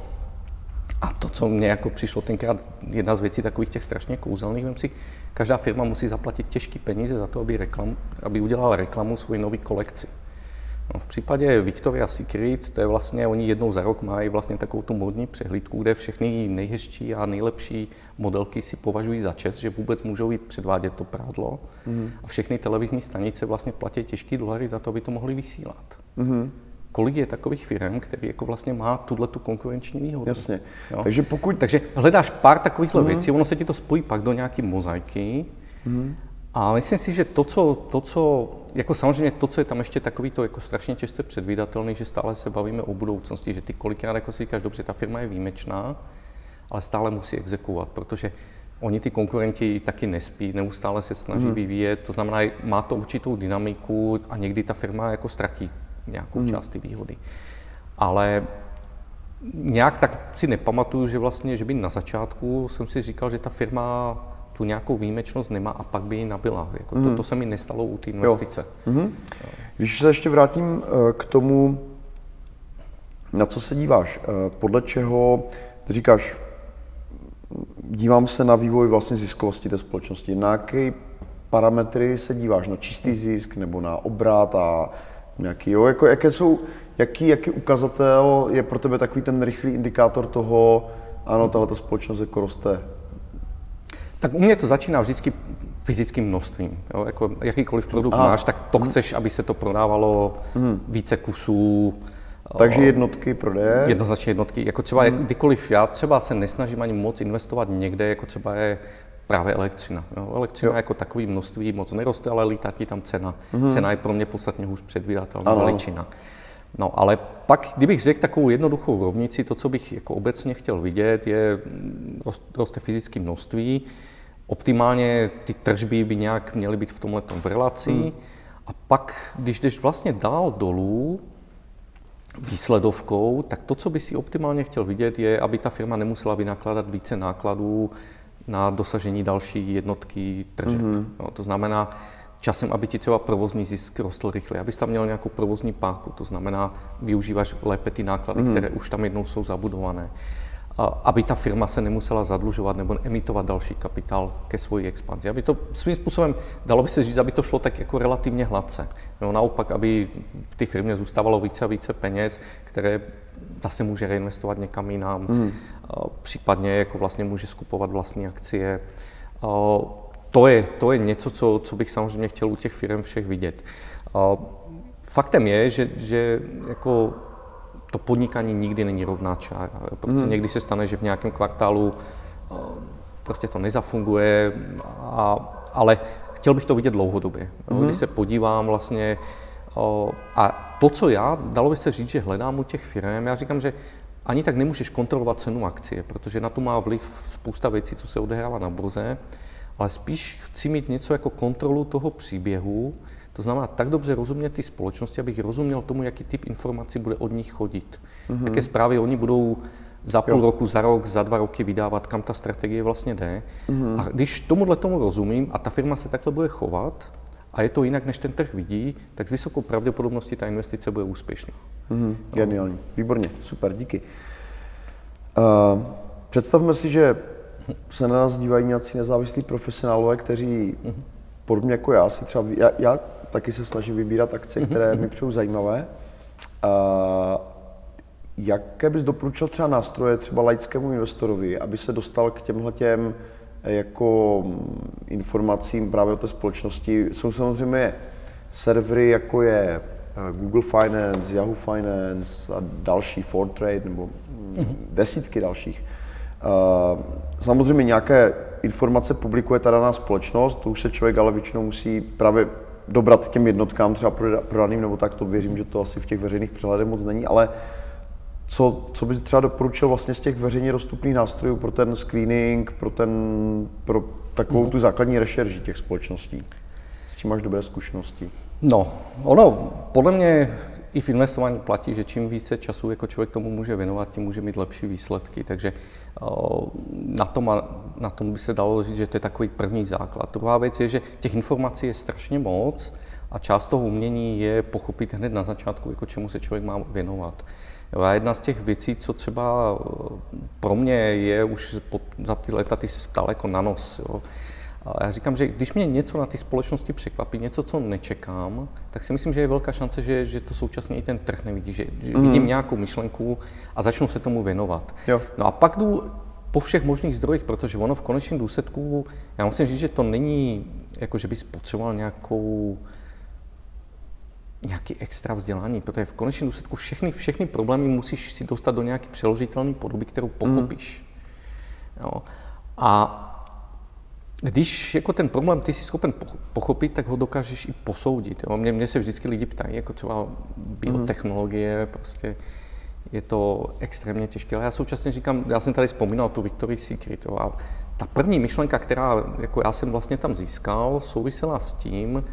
a to, co mě jako přišlo tenkrát, jedna z věcí takových těch strašně kouzelných, vem si, každá firma musí zaplatit těžké peníze za to, aby, reklam, aby udělala reklamu svoji nové kolekci. No, v případě Victoria Secret, to je vlastně, oni jednou za rok mají vlastně takovou tu modní přehlídku, kde všechny nejhezčí a nejlepší modelky si považují za čest, že vůbec můžou jít předvádět to prádlo. Mm. A všechny televizní stanice vlastně platí těžké dolary za to, aby to mohli vysílat. Mm kolik je takových firm, který jako vlastně má tuhle tu konkurenční výhodu. Jasně. Jo? Takže pokud... Takže hledáš pár takovýchhle mm. věcí, ono se ti to spojí pak do nějaké mozaiky. Mm. A myslím si, že to co, to, co, jako samozřejmě to, co je tam ještě takový, to jako strašně těžce předvídatelný, že stále se bavíme o budoucnosti, že ty kolikrát jako si říkáš, dobře, ta firma je výjimečná, ale stále musí exekuovat, protože oni ty konkurenti taky nespí, neustále se snaží mm. vyvíjet, to znamená, má to určitou dynamiku a někdy ta firma jako ztratí nějakou hmm. část ty výhody. Ale nějak tak si nepamatuju, že vlastně, že by na začátku jsem si říkal, že ta firma tu nějakou výjimečnost nemá a pak by ji nabila. Jako to, hmm. to se mi nestalo u té investice. Jo. Mm-hmm. Když se ještě vrátím eh, k tomu, na co se díváš, eh, podle čeho ty říkáš, dívám se na vývoj vlastně ziskovosti té společnosti. Na jaké parametry se díváš? Na čistý zisk nebo na obrat a Nějaký, jo? Jako, jaké jsou, jaký, jaký ukazatel je pro tebe takový ten rychlý indikátor toho, ano, tahle ta společnost jako roste? Tak u mě to začíná vždycky fyzickým množstvím. Jo? Jako jakýkoliv produkt Aha. máš, tak to chceš, aby se to prodávalo hmm. více kusů. Takže jednotky prodeje? Jednoznačně jednotky. Jako třeba hmm. kdykoliv já třeba se nesnažím ani moc investovat někde, jako třeba je právě elektřina. Jo. Elektřina jo. jako takový množství moc neroste, ale lítá ti tam cena. Mm-hmm. Cena je pro mě podstatně hůř předvídatelná veličina. No ale pak, kdybych řekl takovou jednoduchou rovnici, to, co bych jako obecně chtěl vidět, je roste fyzické množství. Optimálně ty tržby by nějak měly být v tomhle v relaci. Mm. A pak, když jdeš vlastně dál dolů, výsledovkou, tak to, co by si optimálně chtěl vidět, je, aby ta firma nemusela vynakládat více nákladů na dosažení další jednotky tržeb. Mm-hmm. No, to znamená, časem, aby ti třeba provozní zisk rostl rychle, abys tam měl nějakou provozní páku, to znamená, využíváš lépe ty náklady, mm. které už tam jednou jsou zabudované. A aby ta firma se nemusela zadlužovat nebo emitovat další kapitál ke svoji expanzi. Aby to svým způsobem, dalo by se říct, aby to šlo tak jako relativně hladce. No, naopak, aby v té firmě zůstávalo více a více peněz, které zase může reinvestovat někam jinam, mm. případně jako vlastně může skupovat vlastní akcie to je, to je něco, co, co bych samozřejmě chtěl u těch firm všech vidět. Faktem je, že, že jako to podnikání nikdy není rovná čára. Prostě hmm. někdy se stane, že v nějakém kvartálu prostě to nezafunguje, a, ale chtěl bych to vidět dlouhodobě. Hmm. Když se podívám vlastně, a to, co já, dalo by se říct, že hledám u těch firm, já říkám, že ani tak nemůžeš kontrolovat cenu akcie, protože na to má vliv spousta věcí, co se odehrává na burze ale spíš chci mít něco jako kontrolu toho příběhu, to znamená tak dobře rozumět ty společnosti, abych rozuměl tomu, jaký typ informací bude od nich chodit. Mm-hmm. Jaké zprávy oni budou za půl jo. roku, za rok, za dva roky vydávat, kam ta strategie vlastně jde. Mm-hmm. A když tomuhle tomu rozumím a ta firma se takhle bude chovat, a je to jinak, než ten trh vidí, tak s vysokou pravděpodobností ta investice bude úspěšná. Mm-hmm. Geniální, výborně, super, díky. Uh, představme si, že se na nás dívají nějací nezávislí profesionálové, kteří podobně jako já si třeba, já, já taky se snažím vybírat akce, mhm. které mi přijou zajímavé. A jaké bys doporučil třeba nástroje třeba laickému investorovi, aby se dostal k těmhle těm jako informacím právě o té společnosti? Jsou samozřejmě servery, jako je eh, Google Finance, Yahoo Finance a další, Fortrade nebo mhm. desítky dalších. Eh, samozřejmě nějaké informace publikuje ta daná společnost, to už se člověk ale většinou musí právě dobrat těm jednotkám třeba prodaným, nebo tak to věřím, že to asi v těch veřejných přehledech moc není, ale co, co bys třeba doporučil vlastně z těch veřejně dostupných nástrojů pro ten screening, pro, ten, pro takovou mm. tu základní rešerži těch společností? S čím máš dobré zkušenosti? No, ono podle mě i v investování platí, že čím více času jako člověk tomu může věnovat, tím může mít lepší výsledky. Takže na tom, na tom by se dalo říct, že to je takový první základ. Druhá věc je, že těch informací je strašně moc a část toho umění je pochopit hned na začátku, jako čemu se člověk má věnovat. A jedna z těch věcí, co třeba pro mě je už za ty leta, ty se ptal jako na nos. Jo. A já říkám, že když mě něco na té společnosti překvapí, něco, co nečekám, tak si myslím, že je velká šance, že, že to současně i ten trh nevidí, že, že mm. vidím nějakou myšlenku a začnu se tomu věnovat. Jo. No a pak jdu po všech možných zdrojích, protože ono v konečném důsledku, já musím říct, že to není, jako že bys potřeboval nějakou nějaký extra vzdělání, protože v konečném důsledku všechny, všechny problémy musíš si dostat do nějaké přeložitelné podoby, kterou pochopíš. Mm. Jo. A když jako ten problém ty jsi schopen pochopit, tak ho dokážeš i posoudit. Jo? Mě, mě se vždycky lidi ptají, jako třeba biotechnologie, mm. prostě je to extrémně těžké. Ale já současně říkám, já jsem tady vzpomínal tu Victory Secret. Jo? A ta první myšlenka, která jako já jsem vlastně tam získal, souvisela s tím,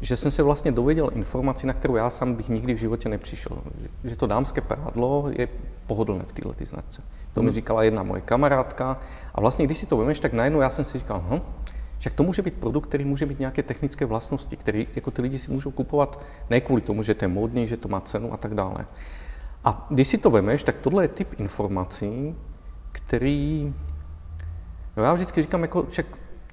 že jsem se vlastně dověděl informaci, na kterou já sám bych nikdy v životě nepřišel. Že to dámské prádlo je pohodlné v této značce. To mi říkala jedna moje kamarádka. A vlastně, když si to vemeš, tak najednou já jsem si říkal, hm, však to může být produkt, který může mít nějaké technické vlastnosti, který jako ty lidi si můžou kupovat ne kvůli tomu, že to je módní, že to má cenu a tak dále. A když si to vemeš, tak tohle je typ informací, který, já vždycky říkám, jako, však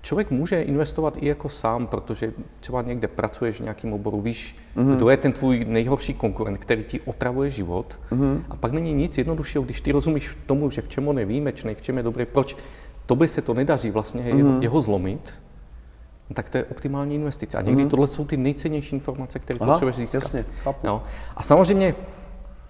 člověk může investovat i jako sám, protože třeba někde pracuješ v nějakém oboru, víš, mm-hmm. kdo je ten tvůj nejhorší konkurent, který ti otravuje život. Mm-hmm. A pak není nic jednoduššího, když ty rozumíš tomu, že v čem on je výjimečný, v čem je dobrý, proč tobě se to nedaří vlastně mm-hmm. jeho, jeho zlomit, tak to je optimální investice. A někdy mm-hmm. tohle jsou ty nejcennější informace, které potřebuješ získat. Jasně, no. A samozřejmě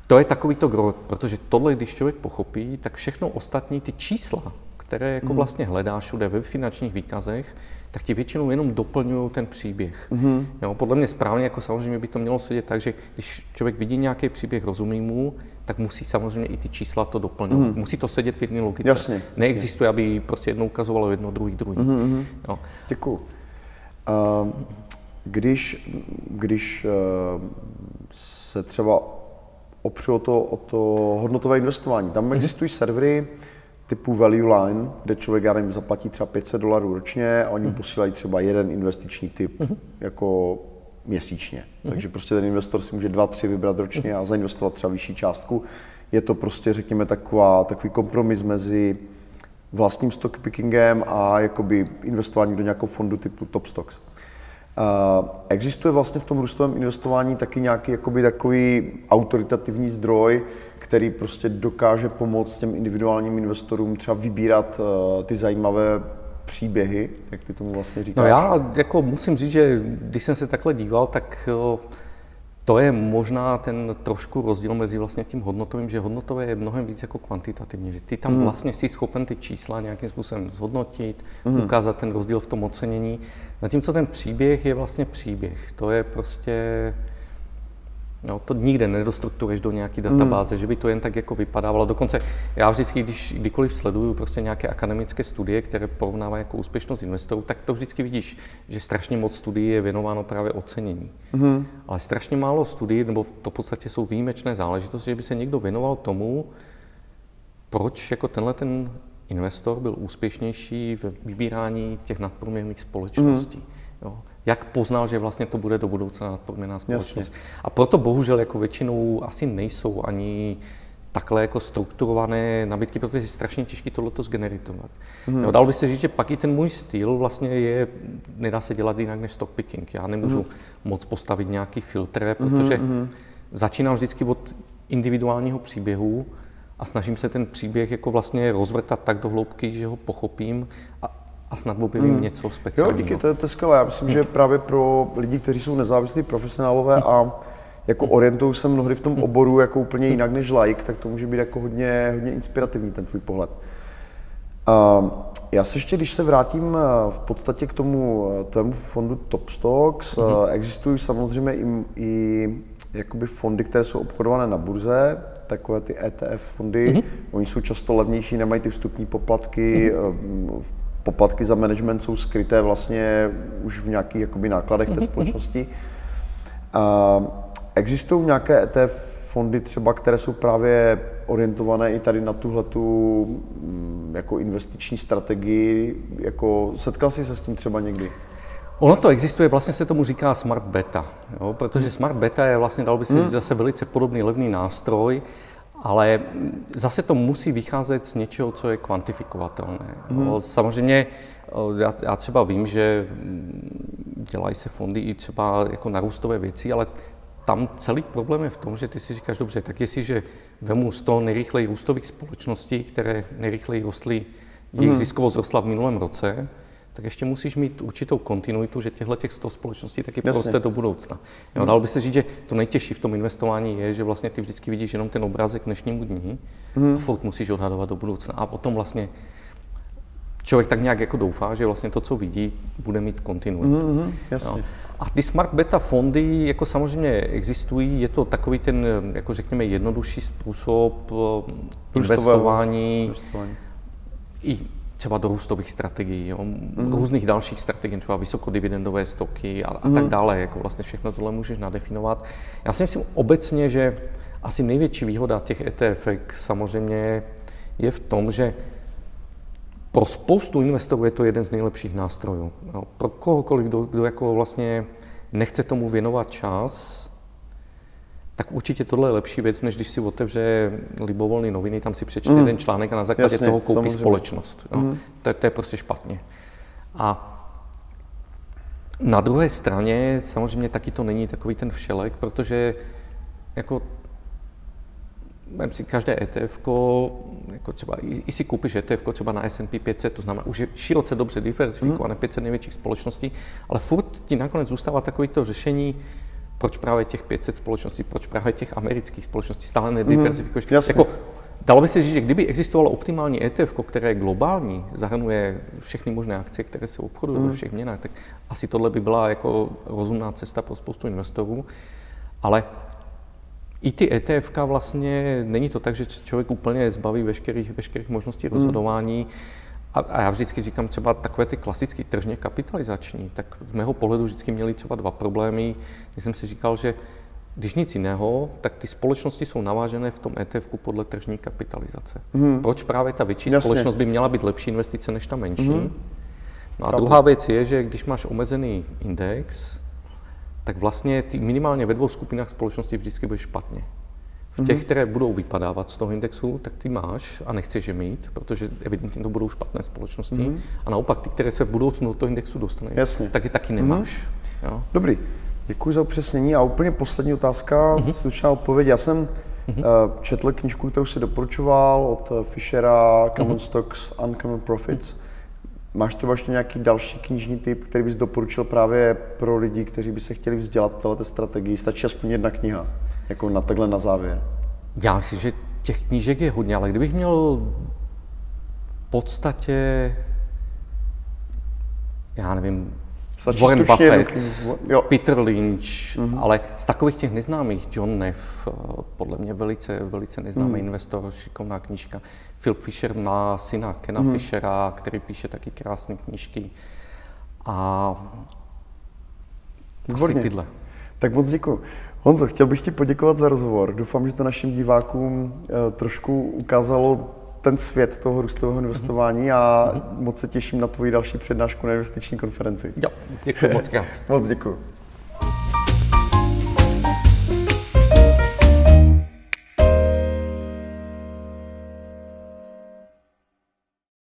to je takový to gro, protože tohle, když člověk pochopí, tak všechno ostatní, ty čísla, které jako mm. vlastně hledáš všude ve finančních výkazech, tak ti většinou jenom doplňují ten příběh. Mm. Jo, podle mě správně, jako samozřejmě by to mělo sedět tak, že když člověk vidí nějaký příběh, rozumí mu, tak musí samozřejmě i ty čísla to doplňovat. Mm. Musí to sedět v jedné logice. Jasně, Neexistuje, jasně. aby prostě jednou ukazovalo jedno, druhý, druhý. Mm. Jo. Děkuju. Uh, když, když uh, se třeba opřu o to, o to hodnotové investování. Tam mm-hmm. existují servery typu Value Line, kde člověk, já nevím, zaplatí třeba 500 dolarů ročně a oni mm-hmm. posílají třeba jeden investiční typ mm-hmm. jako měsíčně. Mm-hmm. Takže prostě ten investor si může dva, tři vybrat ročně mm-hmm. a zainvestovat třeba vyšší částku. Je to prostě, řekněme, taková, takový kompromis mezi vlastním stock pickingem a jakoby investování do nějakého fondu typu Top Stocks. Uh, existuje vlastně v tom růstovém investování taky nějaký jakoby takový autoritativní zdroj, který prostě dokáže pomoct těm individuálním investorům třeba vybírat uh, ty zajímavé příběhy, jak ty tomu vlastně říkáš? No já jako musím říct, že když jsem se takhle díval, tak uh, to je možná ten trošku rozdíl mezi vlastně tím hodnotovým, že hodnotové je mnohem víc jako kvantitativní, že ty tam mm. vlastně jsi schopen ty čísla nějakým způsobem zhodnotit, mm. ukázat ten rozdíl v tom ocenění. Zatímco ten příběh je vlastně příběh. To je prostě No, to nikde nedostrukturuješ do nějaké hmm. databáze, mm. že by to jen tak jako vypadávalo. Dokonce já vždycky, když kdykoliv sleduju prostě nějaké akademické studie, které porovnávají jako úspěšnost investorů, tak to vždycky vidíš, že strašně moc studií je věnováno právě ocenění. Mm. Ale strašně málo studií, nebo to v podstatě jsou výjimečné záležitosti, že by se někdo věnoval tomu, proč jako tenhle ten investor byl úspěšnější v vybírání těch nadprůměrných společností. Mm. Jo jak poznal, že vlastně to bude do budoucna nadprůměrná společnost. Jasně. A proto bohužel jako většinou asi nejsou ani takhle jako strukturované nabídky, protože je strašně těžké tohleto zgeneritovat. Hmm. Jo, dal by se říct, že pak i ten můj styl vlastně je, nedá se dělat jinak než stock picking. Já nemůžu hmm. moc postavit nějaký filtr, protože hmm. začínám vždycky od individuálního příběhu a snažím se ten příběh jako vlastně rozvrtat tak do hloubky, že ho pochopím a, a snad objevím hmm. něco speciálního. Jo, díky, to je, to je skvělé. Já myslím, hmm. že právě pro lidi, kteří jsou nezávislí profesionálové hmm. a jako orientují se mnohdy v tom hmm. oboru jako úplně jinak než like, tak to může být jako hodně, hodně inspirativní ten tvůj pohled. Uh, já se ještě, když se vrátím eh, v podstatě k tomu eh, tvému fondu Top Stocks, mm-hmm. existují samozřejmě i, i jakoby fondy, které jsou obchodované na burze, takové ty ETF fondy. Mm-hmm. Oni jsou často levnější, nemají ty vstupní poplatky. Mm-hmm poplatky za management jsou skryté vlastně už v nějakých jakoby, nákladech té společnosti. A existují nějaké ETF fondy třeba, které jsou právě orientované i tady na tuhle tu mm, jako investiční strategii, jako setkal jsi se s tím třeba někdy? Ono to existuje, vlastně se tomu říká Smart Beta, jo? protože Smart Beta je vlastně, dal by se říct, hmm. zase velice podobný levný nástroj, ale zase to musí vycházet z něčeho, co je kvantifikovatelné. Mm. Samozřejmě já, já třeba vím, že mm, dělají se fondy i třeba jako narůstové věci, ale tam celý problém je v tom, že ty si říkáš, dobře, tak jestliže vemu z toho nejrychleji růstových společností, které nejrychleji rostly, jejich mm. ziskovost rostla v minulém roce, tak ještě musíš mít určitou kontinuitu, že těchto těch 100 společností taky Jasně. poroste do budoucna. Jo, hmm. dalo by se říct, že to nejtěžší v tom investování je, že vlastně ty vždycky vidíš jenom ten obrázek dnešnímu dní hmm. a furt musíš odhadovat do budoucna. A potom vlastně člověk tak nějak jako doufá, že vlastně to, co vidí, bude mít kontinuitu. Hmm, jasně. Jo. A ty smart beta fondy jako samozřejmě existují, je to takový ten, jako řekněme, jednodušší způsob eh, investování. investování. I třeba do růstových strategií, jo, mm. různých dalších strategií, třeba vysokodividendové stoky a, a mm. tak dále. Jako vlastně všechno tohle můžeš nadefinovat. Já si myslím obecně, že asi největší výhoda těch ETF samozřejmě je v tom, že pro spoustu investorů je to jeden z nejlepších nástrojů. Jo. Pro kohokoliv, kdo, kdo jako vlastně nechce tomu věnovat čas, tak určitě tohle je lepší věc, než když si otevře libovolné noviny, tam si přečte mm. jeden článek a na základě Jasně, toho koupí samozřejmě. společnost. Mm. To, to je prostě špatně. A na druhé straně samozřejmě taky to není takový ten všelek, protože jako si každé ETF, jako třeba, i, i si koupíš ETF třeba na S&P 500, to znamená už je široce dobře diversifikované, mm. 500 největších společností, ale furt ti nakonec zůstává takový to řešení, proč právě těch 500 společností, proč právě těch amerických společností stále nediversifikuješ. Mm, jako, dalo by se říct, že kdyby existovalo optimální ETF, které je globální, zahrnuje všechny možné akcie, které se obchodují mm. ve všech měnách, tak asi tohle by byla jako rozumná cesta pro spoustu investorů. Ale i ty ETF vlastně není to tak, že člověk úplně zbaví veškerých, veškerých možností mm. A, a já vždycky říkám třeba takové ty klasické tržně kapitalizační, tak v mého pohledu vždycky měli třeba dva problémy. Když jsem si říkal, že když nic jiného, tak ty společnosti jsou navážené v tom ETF podle tržní kapitalizace. Hmm. Proč právě ta větší Jasně. společnost by měla být lepší investice než ta menší? Hmm. No a Chápu. druhá věc je, že když máš omezený index, tak vlastně ty minimálně ve dvou skupinách společností vždycky bude špatně. V těch, mm-hmm. které budou vypadávat z toho indexu, tak ty máš a nechceš je mít, protože evidentně to budou špatné společnosti. Mm-hmm. A naopak, ty, které se v budoucnu do toho indexu dostanou, tak je taky nemáš. Mm-hmm. Jo? Dobrý. Děkuji za upřesnění. A úplně poslední otázka, mm-hmm. slušná odpověď. Já jsem mm-hmm. četl knižku, kterou si doporučoval od eh, Fishera, Common mm-hmm. Stocks, Uncommon Profits. Mm-hmm. Máš třeba ještě nějaký další knižní typ, který bys doporučil právě pro lidi, kteří by se chtěli vzdělat této strategii? Stačí aspoň jedna kniha, jako na takhle na závěr. Já myslím, že těch knížek je hodně, ale kdybych měl v podstatě, já nevím, Stačí Warren Buffett, jo. Peter Lynch, mm-hmm. ale z takových těch neznámých, John Neff, eh, podle mě velice, velice neznámý mm. investor, šikovná knížka. Phil Fisher má syna Kena mm. Fishera, který píše taky krásné knížky. A Výborně. asi tyhle. Tak moc děkuji. Honzo, chtěl bych ti poděkovat za rozhovor. Doufám, že to našim divákům eh, trošku ukázalo ten svět toho růstového investování a mm-hmm. moc se těším na tvoji další přednášku na investiční konferenci. Jo, děkuji moc krát. moc děkuji.